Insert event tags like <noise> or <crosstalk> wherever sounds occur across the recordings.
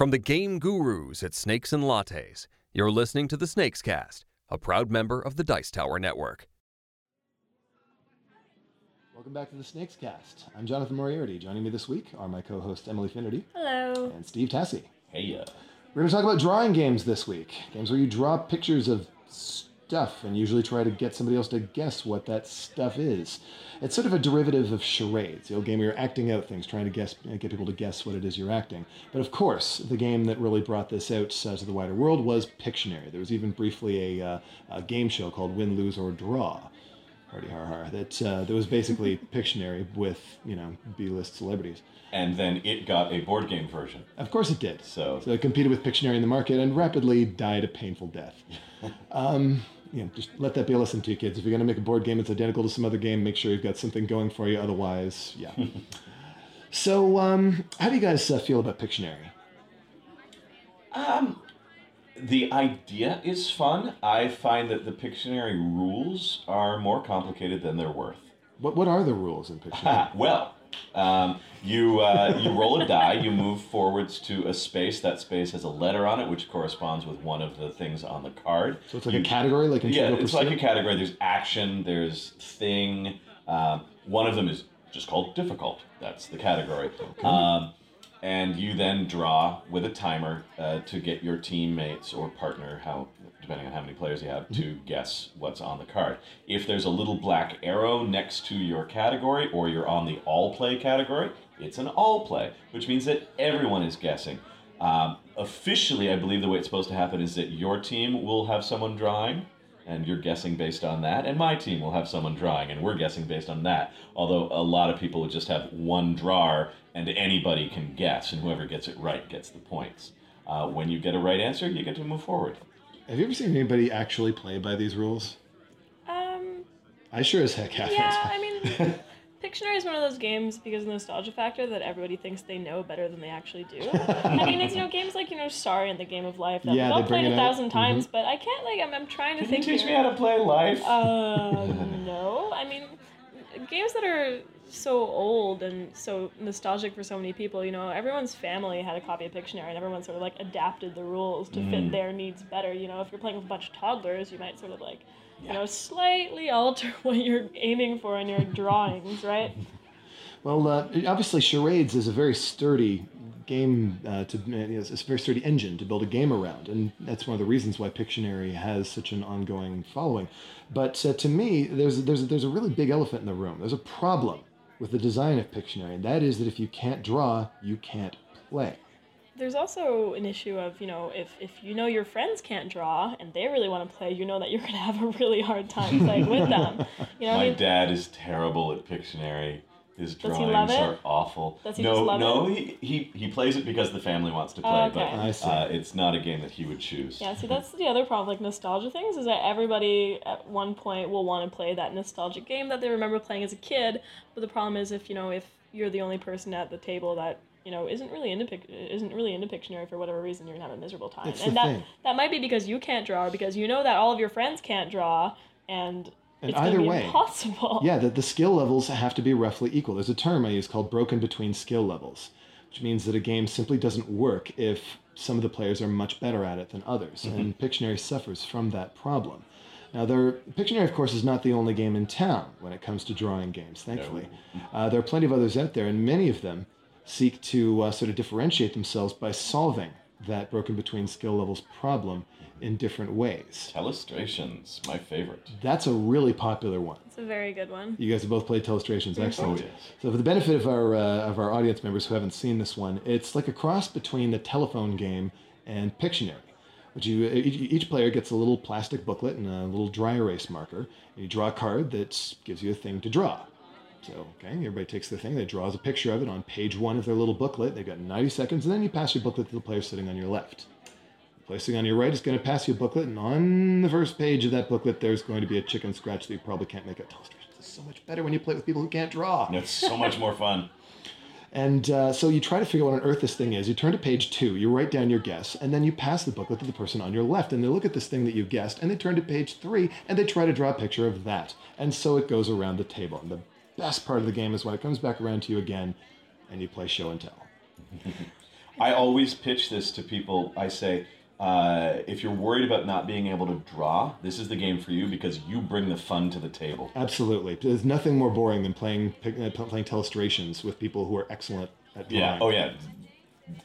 From the game gurus at Snakes and Lattes, you're listening to the Snakes Cast, a proud member of the Dice Tower Network. Welcome back to the Snakes Cast. I'm Jonathan Moriarty. Joining me this week are my co-host Emily Finnerty Hello. and Steve Tassie. Hey, uh, We're going to talk about drawing games this week. Games where you draw pictures of stuff and usually try to get somebody else to guess what that stuff is. It's sort of a derivative of charades, the old game where you're acting out things, trying to guess, uh, get people to guess what it is you're acting. But of course, the game that really brought this out uh, to the wider world was Pictionary. There was even briefly a, uh, a game show called Win, Lose, or Draw. Hardy har har. That uh, that was basically <laughs> Pictionary with you know B-list celebrities. and then it got a board game version. Of course it did. So- so it competed with Pictionary in the market and rapidly died a painful death. um, <laughs> you know, just let that be a lesson to you kids. If you're going to make a board game that's identical to some other game, make sure you've got something going for you. Otherwise, yeah. <laughs> so, um, how do you guys uh, feel about Pictionary? Um, the idea is fun. I find that the Pictionary rules are more complicated than they're worth. What what are the rules in Pictionary? <laughs> Well, um, you uh, you roll a die. You move forwards to a space. That space has a letter on it, which corresponds with one of the things on the card. so it's like You- a category, like in Yeah, it's like a category. There's action. There's thing. Um, one of them is just called difficult. That's the category. Um, and you then draw with a timer uh, to get your teammates or partner, how depending on how many players you have, to guess what's on the card. If there's a little black arrow next to your category, or you're on the all play category, it's an all play, which means that everyone is guessing. Um, officially, I believe the way it's supposed to happen is that your team will have someone drawing, and you're guessing based on that, and my team will have someone drawing, and we're guessing based on that. Although a lot of people would just have one drawer, and anybody can guess, and whoever gets it right gets the points. Uh, when you get a right answer, you get to move forward. Have you ever seen anybody actually play by these rules? Um, I sure as heck haven't. yeah, I mean, <laughs> Pictionary is one of those games because of the nostalgia factor that everybody thinks they know better than they actually do. <laughs> I mean, it's you know games like you know Sorry and the Game of Life that Yeah, we've all played it a out. 1000 times, but I can't like I'm, I'm trying to think. Can you think. teach me how to play life? Uh, <laughs> no. I mean, games that are so old and so nostalgic for so many people, you know, everyone's family had a copy of Pictionary and everyone sort of like adapted the rules to fit their needs better. You know, if you're playing with a bunch of toddlers, you might sort of like, you know, slightly alter <laughs> what you're aiming for in your drawings, right? <laughs> Well, uh, obviously, charades is a very sturdy game uh, to you know, it's a very sturdy engine to build a game around, and that's one of the reasons why Pictionary has such an ongoing following. But uh, to me, there's there's there's a really big elephant in the room. There's a problem with the design of Pictionary, and that is that if you can't draw, you can't play. There's also an issue of, you know, if, if you know your friends can't draw and they really want to play, you know that you're going to have a really hard time playing with <laughs> them. You know, I My mean, dad is terrible at Pictionary. His Does drawings he love it? are awful. Does he no, just love no, it? he, he he plays it because the family wants to play, Oh, okay. but I see. uh, it's not a game that he would choose. Yeah, see, that's the other problem like nostalgia things is that everybody at one point will want to play that nostalgic game that they remember playing as a kid. But the problem is if you know if you're the only person at the table that you know isn't really into Pic- isn't really into Pictionary for whatever reason, you're gonna have a miserable time. It's and the that thing. that might be because you can't draw or because you know that all of your friends can't draw and. And it's either way- impossible. Yeah, that the skill levels have to be roughly equal. There's a term I use called broken between skill levels, which means that a game simply doesn't work if some of the players are much better at it than others. And Pictionary suffers from that problem. Now, there, Pictionary, of course, is not the only game in town when it comes to drawing games, thankfully. Uh, there are plenty of others out there, and many of them seek to uh, sort of differentiate themselves by solving that broken between skill levels problem in different ways. Telestrations, my favorite. That's a really popular one. It's a very good one. You guys have both played Telestrations. Excellent. Oh, yes. So, for the benefit of our uh, of our audience members who haven't seen this one, it's like a cross between the telephone game and Pictionary. Which you each, each player gets a little plastic booklet and a little dry erase marker. And you draw a card that gives you a thing to draw. So, okay, everybody takes the thing, they draws a picture of it on page one of their little booklet. They've got 90 seconds, and then you pass your booklet to the player sitting on your left. Sitting on your right is going to pass you a booklet, and on the first page of that booklet, there's going to be a chicken scratch that you probably can't make out. Telestrations is so much better when you play with people who can't draw. It's so much more fun. <laughs> And uh, so you try to figure out what on earth this thing is. You turn to page two, you write down your guess, and then you pass the booklet to the person on your left. And they look at this thing that you guessed, and they turn to page three, and they try to draw a picture of that. And so it goes around the table. And the best part of the game is when it comes back around to you again, and you play show and tell. <laughs> I always pitch this to people. I say, uh, if you're worried about not being able to draw, this is the game for you because you bring the fun to the table. Absolutely. There's nothing more boring than playing uh, playing telestrations with people who are excellent at drawing. Yeah. Oh yeah.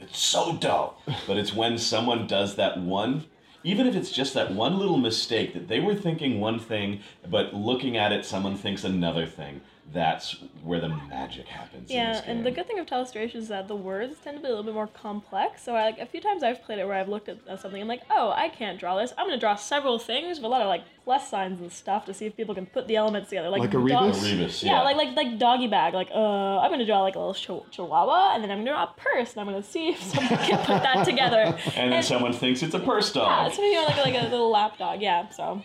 It's so dull. But it's when someone does that one, even if it's just that one little mistake that they were thinking one thing, but looking at it, someone thinks another thing. That's where the magic happens. in Yeah, this and the good thing of Telestration is that the words tend to be a little bit more complex. So, I, like a few times I've played it where I've looked at at something and like, oh, I can't draw this. I'm gonna draw several things with a lot of like plus signs and stuff to see if people can put the elements together. Like, Like a dog- rebus? Rebus, Yeah, yeah. like like like doggy bag. Like, uh, I'm gonna draw like a little chi- chihuahua, and then I'm gonna draw a purse, and I'm gonna see if someone can put that <laughs> together. and then someone thinks it's a purse Yeah, dog. so you know, like like a little lap dog. Yeah, so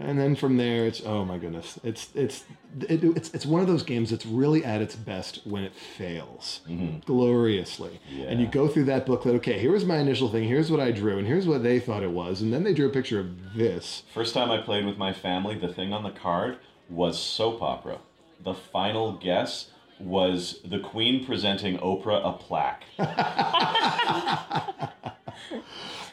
And then from there, it's oh my goodness, it's it's it, it's it's one of those games that's really at its best when it fails mm-hmm. gloriously. And you go through that booklet. Okay, here was my initial thing. Here's what I drew, and here's what they thought it was, and then they drew a picture of this. First time I played with my family, the thing on the card was soap opera. The final guess was the Queen presenting Oprah a plaque. <laughs>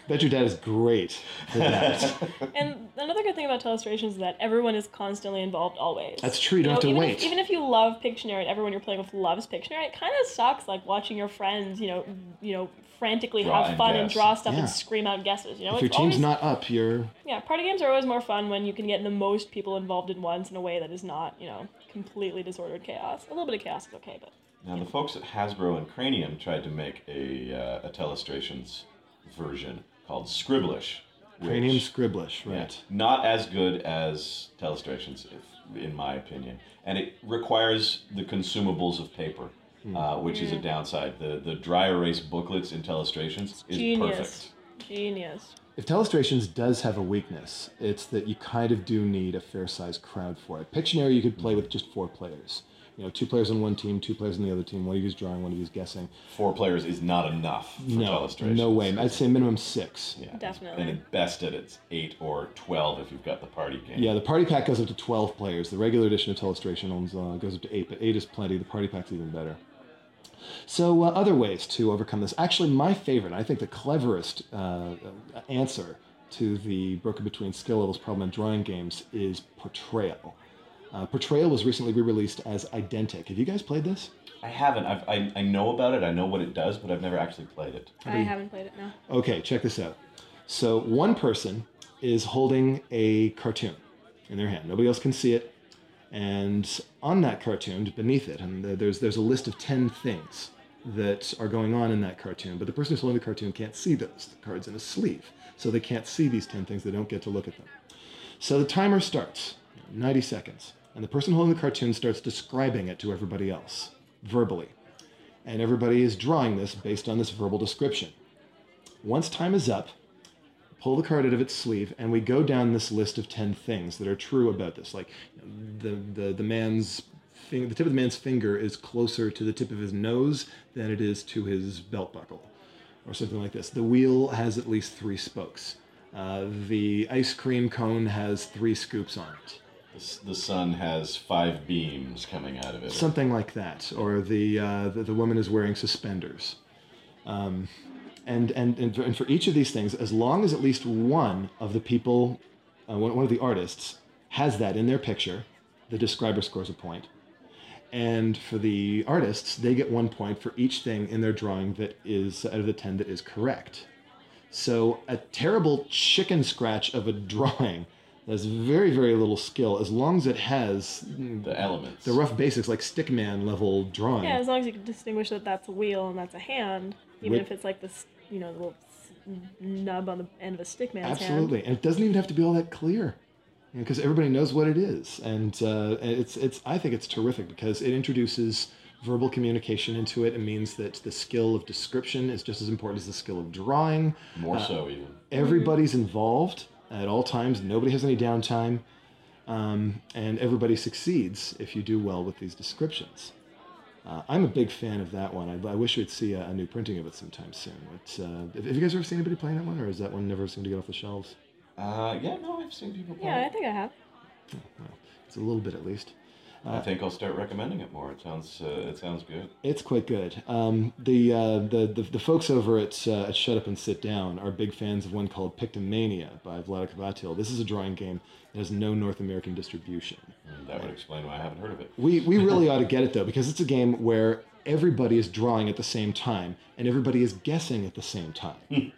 Bet your dad is great for that. <laughs> And another good thing about Telestration is that everyone is constantly involved always. That's true, you don't know, have to even wait. If, even if you love Pictionary and everyone you're playing with loves Pictionary, it kind of sucks like watching your friends, you know, you know, frantically Draw have fun and guess. draw stuff Yeah. and scream out guesses. You know, if your it's team's always, not up, you're yeah. Party games are always more fun when you can get the most people involved at once in a way that is not, you know, completely disordered chaos. A little bit of chaos is okay, but Now, the folks at Hasbro and Cranium tried to make a, uh, a Telestrations version called Scribblish. which- cranium scribblish, Yeah, right? not as good as Telestrations, if, in my opinion. And it requires the consumables of paper, Hmm. uh, which is a downside. The, the dry erase booklets in Telestrations is genius, perfect. genius. If Telestrations does have a weakness, it's that you kind of do need a fair-sized crowd for it. Pictionary, you could play with just four players. You know, two players on one team, two players on the other team. One of you's drawing, one of you's guessing. Four players is not enough for No, Telestrations. no way. I'd say minimum six. Yeah. Definitely. And at best at it's eight or twelve if you've got the party game. Yeah, the party pack goes up to 12 players. The regular edition of Telestration owns, uh, goes up to 8, but 8 is plenty. The party pack's even better. So, uh, other ways to overcome this. Actually, my favorite, I think the cleverest uh, uh, answer to the broken between skill levels problem in drawing games is Portrayal. Uh, Portrayal was recently re released as Identic. Have you guys played this? I haven't. I've, I I know about it. I know what it does, but I've never actually played it. I haven't played it now. Okay, check this out. So one person is holding a cartoon in their hand. Nobody else can see it. And on that cartoon, beneath it, and there's there's a list of ten things that are going on in that cartoon. But the person who's holding the cartoon can't see those. The card's in a sleeve, so they can't see these ten things. They don't get to look at them. So the timer starts, 90 seconds, and the person holding the cartoon starts describing it to everybody else verbally. And everybody is drawing this based on this verbal description. Once time is up, pull the card out of its sleeve, and we go down this list of 10 things that are true about this. Like the, the, the man's the tip of the man's finger is closer to the tip of his nose than it is to his belt buckle, or something like this. The wheel has at least three spokes. Uh, the ice cream cone has three scoops on it. The, sun has five beams coming out of it. something like that or the uh, the, the woman is wearing suspenders. Um, and, and and for, and for each of these things as long as at least one of the people uh, one, one of the artists has that in their picture the describer scores a point. And for the artists they get one point for each thing in their drawing that is out of the 10 that is correct. So a terrible chicken scratch of a <laughs> drawing that's very very little skill as long as it has the elements. the rough basics like stickman level drawing Yeah, as long as you can distinguish that that's a wheel and that's a hand, even With- if it's like this, you know, the little nub on the end of a stick man's hand. absolutely and it doesn't even have to be all that clear because everybody knows what it is and uh, it's it's i think it's terrific because it introduces verbal communication into it it means that the skill of description is just as important as the skill of drawing More so even. everybody's involved at all times nobody has any downtime um, and everybody succeeds if you do well with these descriptions uh, I'm a big fan of that one. I, I wish we'd see a, a new printing of it sometime soon. But, uh, have have you guys ever seen anybody playing that one, or is that one never seemed to get off the shelves? Uh, yeah, no, I've seen people play. Yeah, I think I have. Well, it's a little bit at least. I think I'll start recommending it more. It sounds uh, it sounds good. It's quite good. Um, the, uh, the the the folks over at, uh, at Shut Up and Sit Down are big fans of one called Pictomania by Vlaada Chvátil. This is a drawing game that has no North American distribution. Mm, That would explain why I haven't heard of it. We we <laughs> really ought to get it though because it's a game where everybody is drawing at the same time and everybody is guessing at the same time.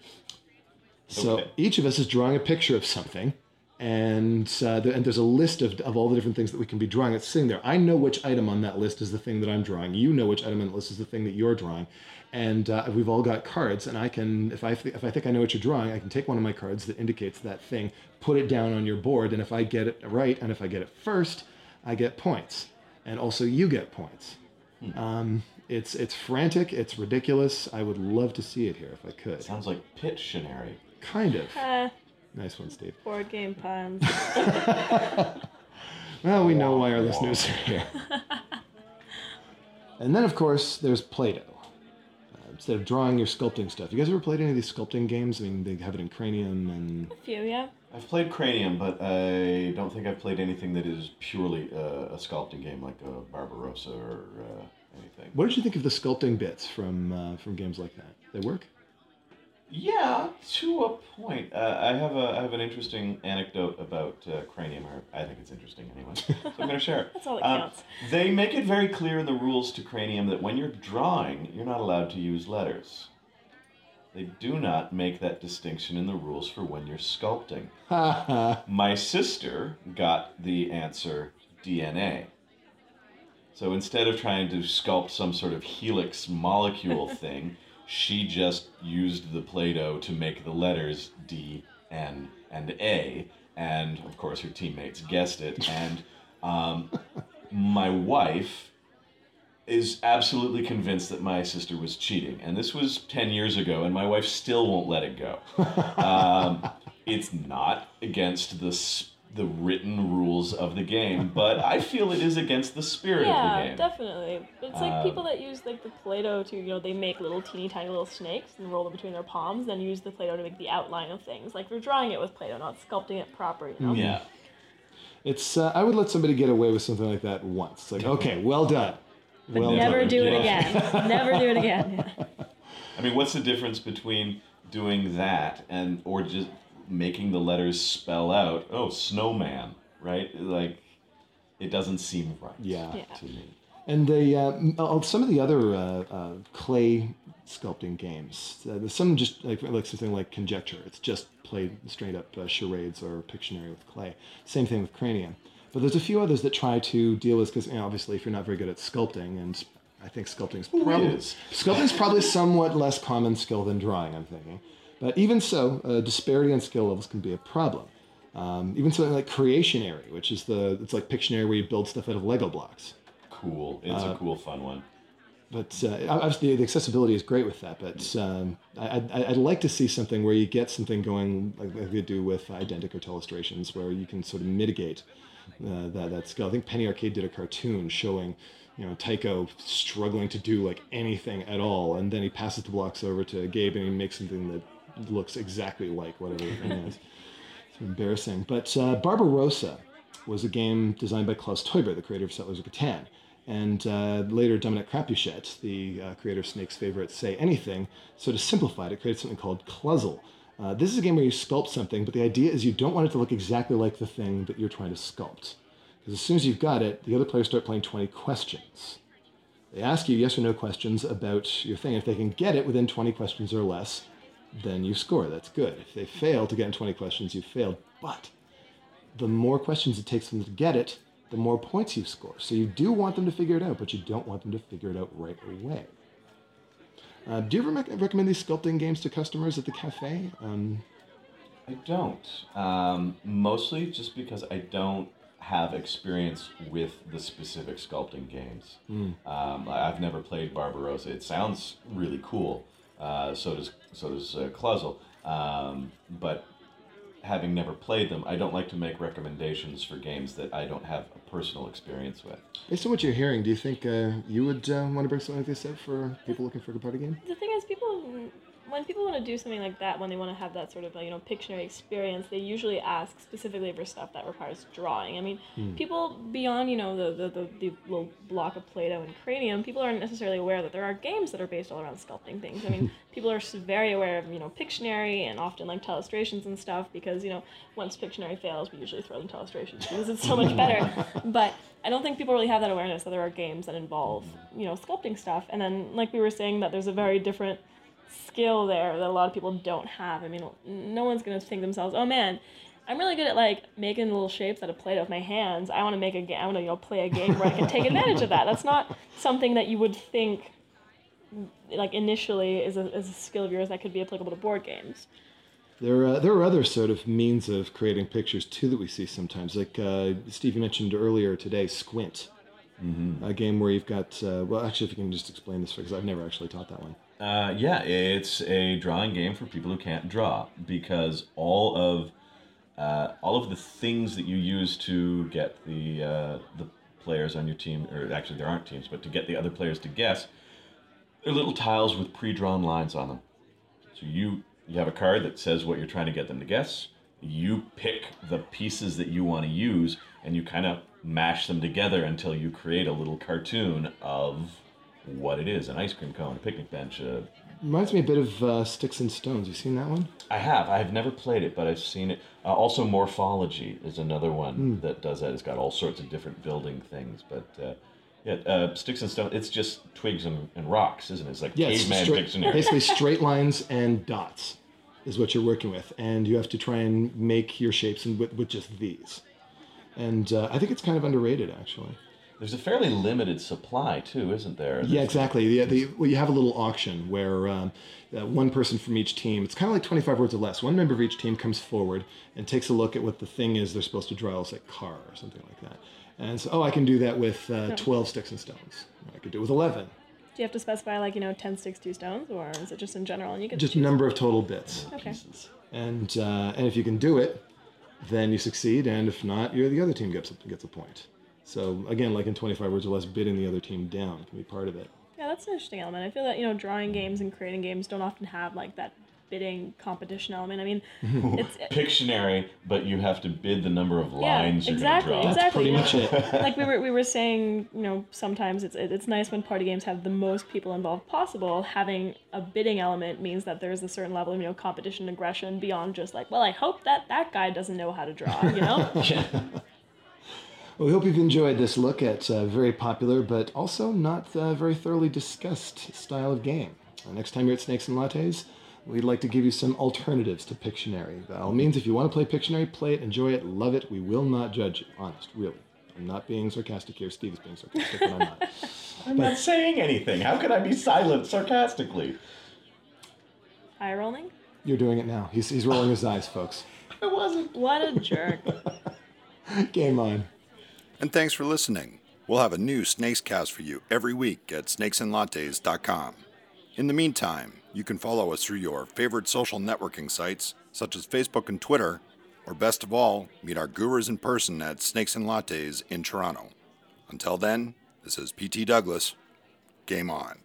so Okay. each of us is drawing a picture of something. And uh, the, and there's a list of, of all the different things that we can be drawing. It's sitting there. I know which item on that list is the thing that I'm drawing. You know which item on the list is the thing that you're drawing. And uh, we've all got cards. And I can, if I th- if I think I know what you're drawing, I can take one of my cards that indicates that thing, put it down on your board, and if I get it right, and if I get it first, I get points, and also you get points. Um, it's it's frantic. It's ridiculous. I would love to see it here if I could. Sounds like Pictionary. Kind of. Uh, Nice one, Steve. board game puns. <laughs> Well, we know why our listeners are here. <laughs> and then, of course, there's Play-Doh. Uh, instead of drawing your sculpting stuff, you guys ever played any of these sculpting games? I mean, they have it in Cranium and A few, yeah. I've played Cranium, but I don't think I've played anything that is purely uh, a sculpting game like a Barbarossa or uh, anything. what did you think of the sculpting bits from uh, from games like that? They work? Yeah, to a point. Uh, I have a I have an interesting anecdote about uh, Cranium. Or I think it's interesting anyway, so I'm going to share it. <laughs> That's all that Um, counts. They make it very clear in the rules to Cranium that when you're drawing, you're not allowed to use letters. They do not make that distinction in the rules for when you're sculpting. Ha <laughs> ha. My sister got the answer DNA. So instead of trying to sculpt some sort of helix molecule <laughs> thing, she just used the Play Doh to make the letters D, N, and A. And of course, her teammates guessed it. And um, my wife is absolutely convinced that my sister was cheating. And this was 10 years ago, and my wife still won't let it go. <laughs> Um, it's not against the, the written rules of the game, <laughs> but I feel it is against the spirit of the Yeah, definitely. But It's like Um, people that use like the Play-Doh to, you know, they make little teeny tiny little snakes and roll them between their palms, then use the Play-Doh to make the outline of things. Like they're drawing it with Play-Doh, not sculpting it proper, you know? Yeah. It's uh, I would let somebody get away with something like that once. It's like, okay, well done. Well Never done. do it again. <laughs> Never do it again. Yeah. I mean, what's the difference between doing that and or just making the letters spell out, oh, snowman, right? Like, it doesn't seem right Yeah. Yeah. to me. And the uh, some of the other uh, uh, clay sculpting games, uh, some just like like something like Conjecture. It's just played straight up uh, charades or Pictionary with clay. Same thing with Cranium. But there's a few others that try to deal with because you know, obviously if you're not very good at sculpting, and I think sculpting's probably is? sculpting's probably somewhat less common skill than drawing. I'm thinking, but even so, uh, disparity in skill levels can be a problem. Um, even something like Creationary, which is the it's like Pictionary where you build stuff out of Lego blocks. Cool. It's Uh, a cool, fun one. But uh, obviously, the accessibility is great with that. But um, I, I'd, I'd like to see something where you get something going like, like they do with Identic illustrations, where you can sort of mitigate uh, that, that skill. I think Penny Arcade did a cartoon showing, you know, Tycho struggling to do like anything at all, and then he passes the blocks over to Gabe, and he makes something that looks exactly like whatever thing is. It's embarrassing. But uh, Barbarossa was a game designed by Klaus Teuber, the creator of Settlers of Catan. And uh, later, Dominic Crapuchettes, the uh, creator of Snake's favorite Say Anything, sort of simplified it, created something called Cluzzle. Uh, this is a game where you sculpt something, but the idea is you don't want it to look exactly like the thing that you're trying to sculpt. Because as soon as you've got it, the other players start playing 20 questions. They ask you yes or no questions about your thing. If they can get it within 20 questions or less, then you score. That's good. If they fail to get in 20 questions, you failed. But the more questions it takes them to get it, the more points you score. So you do want them to figure it out, but you don't want them to figure it out right away. Uh, do you ever rec- recommend these sculpting games to customers at the cafe? Um, I don't. Um, mostly just because I don't have experience with the specific sculpting games. Um, I- I've never played Barbarossa. It sounds really cool. Uh, so does so does uh, Cluzzle. Um, but having never played them, I don't like to make recommendations for games that I don't have a personal experience with. based on what you're hearing, do you think uh, you would uh, want to bring something like this up for people looking for a party game? The thing is, people when people want to do something like that, when they want to have that sort of you know Pictionary experience, they usually ask specifically for stuff that requires drawing. I mean, hmm. people beyond you know the, the, the, the little block of Play-Doh and Cranium, people aren't necessarily aware that there are games that are based all around sculpting things. I mean, <laughs> people are very aware of you know Pictionary and often like telestrations and stuff because you know once Pictionary fails, we usually throw in telestrations because it's so much better. <laughs> but I don't think people really have that awareness that there are games that involve you know sculpting stuff. And then like we were saying that there's a very different skill there that a lot of people don't have. I mean, no one's gonna think themselves, oh man. I'm really good at like making little shapes out of Play-Doh with my hands. I want to make a game. I want to you know play a game where I can take advantage of that. That's not something that you would think like initially is a, is a skill of yours that could be applicable to board games. There, uh, there are other sort of means of creating pictures too that we see sometimes. Like uh, Steve, mentioned earlier today, Squint, a game where you've got. Uh, well, actually, if you can just explain this, because I've never actually taught that one. Uh, yeah, it's a drawing game for people who can't draw because all of uh, all of the things that you use to get the uh, the players on your team, or actually there aren't teams, but to get the other players to guess, they're little tiles with pre-drawn lines on them. So you you have a card that says what you're trying to get them to guess. You pick the pieces that you want to use, and you kind of mash them together until you create a little cartoon of what it is: an ice cream cone, a picnic bench, a Reminds me a bit of uh, Sticks and Stones. You seen that one? I have. I've never played it, but I've seen it. Uh, also, Morphology is another one that does that. It's got all sorts of different building things, but uh, yeah, uh, sticks and stones. It's just twigs and, and rocks, isn't it? It's like Yeah, caveman straight- Pictionary. basically <laughs> straight lines and dots is what you're working with, and you have to try and make your shapes and with, with just these. And uh, I think it's kind of underrated, actually. There's a fairly limited supply too, isn't there? Yeah, exactly. Yeah, the, well, you have a little auction where um, uh, one person from each team, it's kind of like 25 words or less. One member of each team comes forward and takes a look at what the thing is they're supposed to draw, it's like car or something like that. And so, oh, I can do that with uh, 12 sticks and stones. I could do it with 11. Do you have to specify like you know ten sticks, two stones, or is it just in general? And you can Just choose? number of total bits. Okay. And uh, and if you can do it, then you succeed. And if not, you're the other team gets a, gets a point. So again, like in 25 words or less, bidding the other team down can be part of it. Yeah, that's an interesting element. I feel that you know drawing games and creating games don't often have like that bidding competition element. I mean, <laughs> it's Pictionary, but you have to bid the number of yeah, lines you're exactly, going to draw. That's exactly. pretty much it. <laughs> like we were we were saying, you know, sometimes it's it- it's nice when party games have the most people involved possible. Having a bidding element means that there's a certain level of you know competition aggression beyond just like, well, I hope that that guy doesn't know how to draw, you know. <laughs> Well, we hope you've enjoyed this look at a very popular but also not uh, very thoroughly discussed style of game. Uh, next time you're at Snakes and Lattes, we'd like to give you some alternatives to Pictionary. By all means, if you want to play Pictionary, play it, enjoy it, love it. We will not judge you. Honest, really. I'm not being sarcastic here. Steve is being sarcastic, but I'm not. <laughs> I'm not saying anything. How can I be silent sarcastically? Eye rolling. You're doing it now. He's, he's rolling his eyes, folks. <laughs> I wasn't. What a jerk. <laughs> Game on. And thanks for listening. We'll have a new Snakes cast for you every week at snakesandlattes.com. In the meantime, you can follow us through your favorite social networking sites, such as Facebook and Twitter, or best of all, meet our gurus in person at Snakes and Lattes in Toronto. Until then, this is PT Douglas. Game on.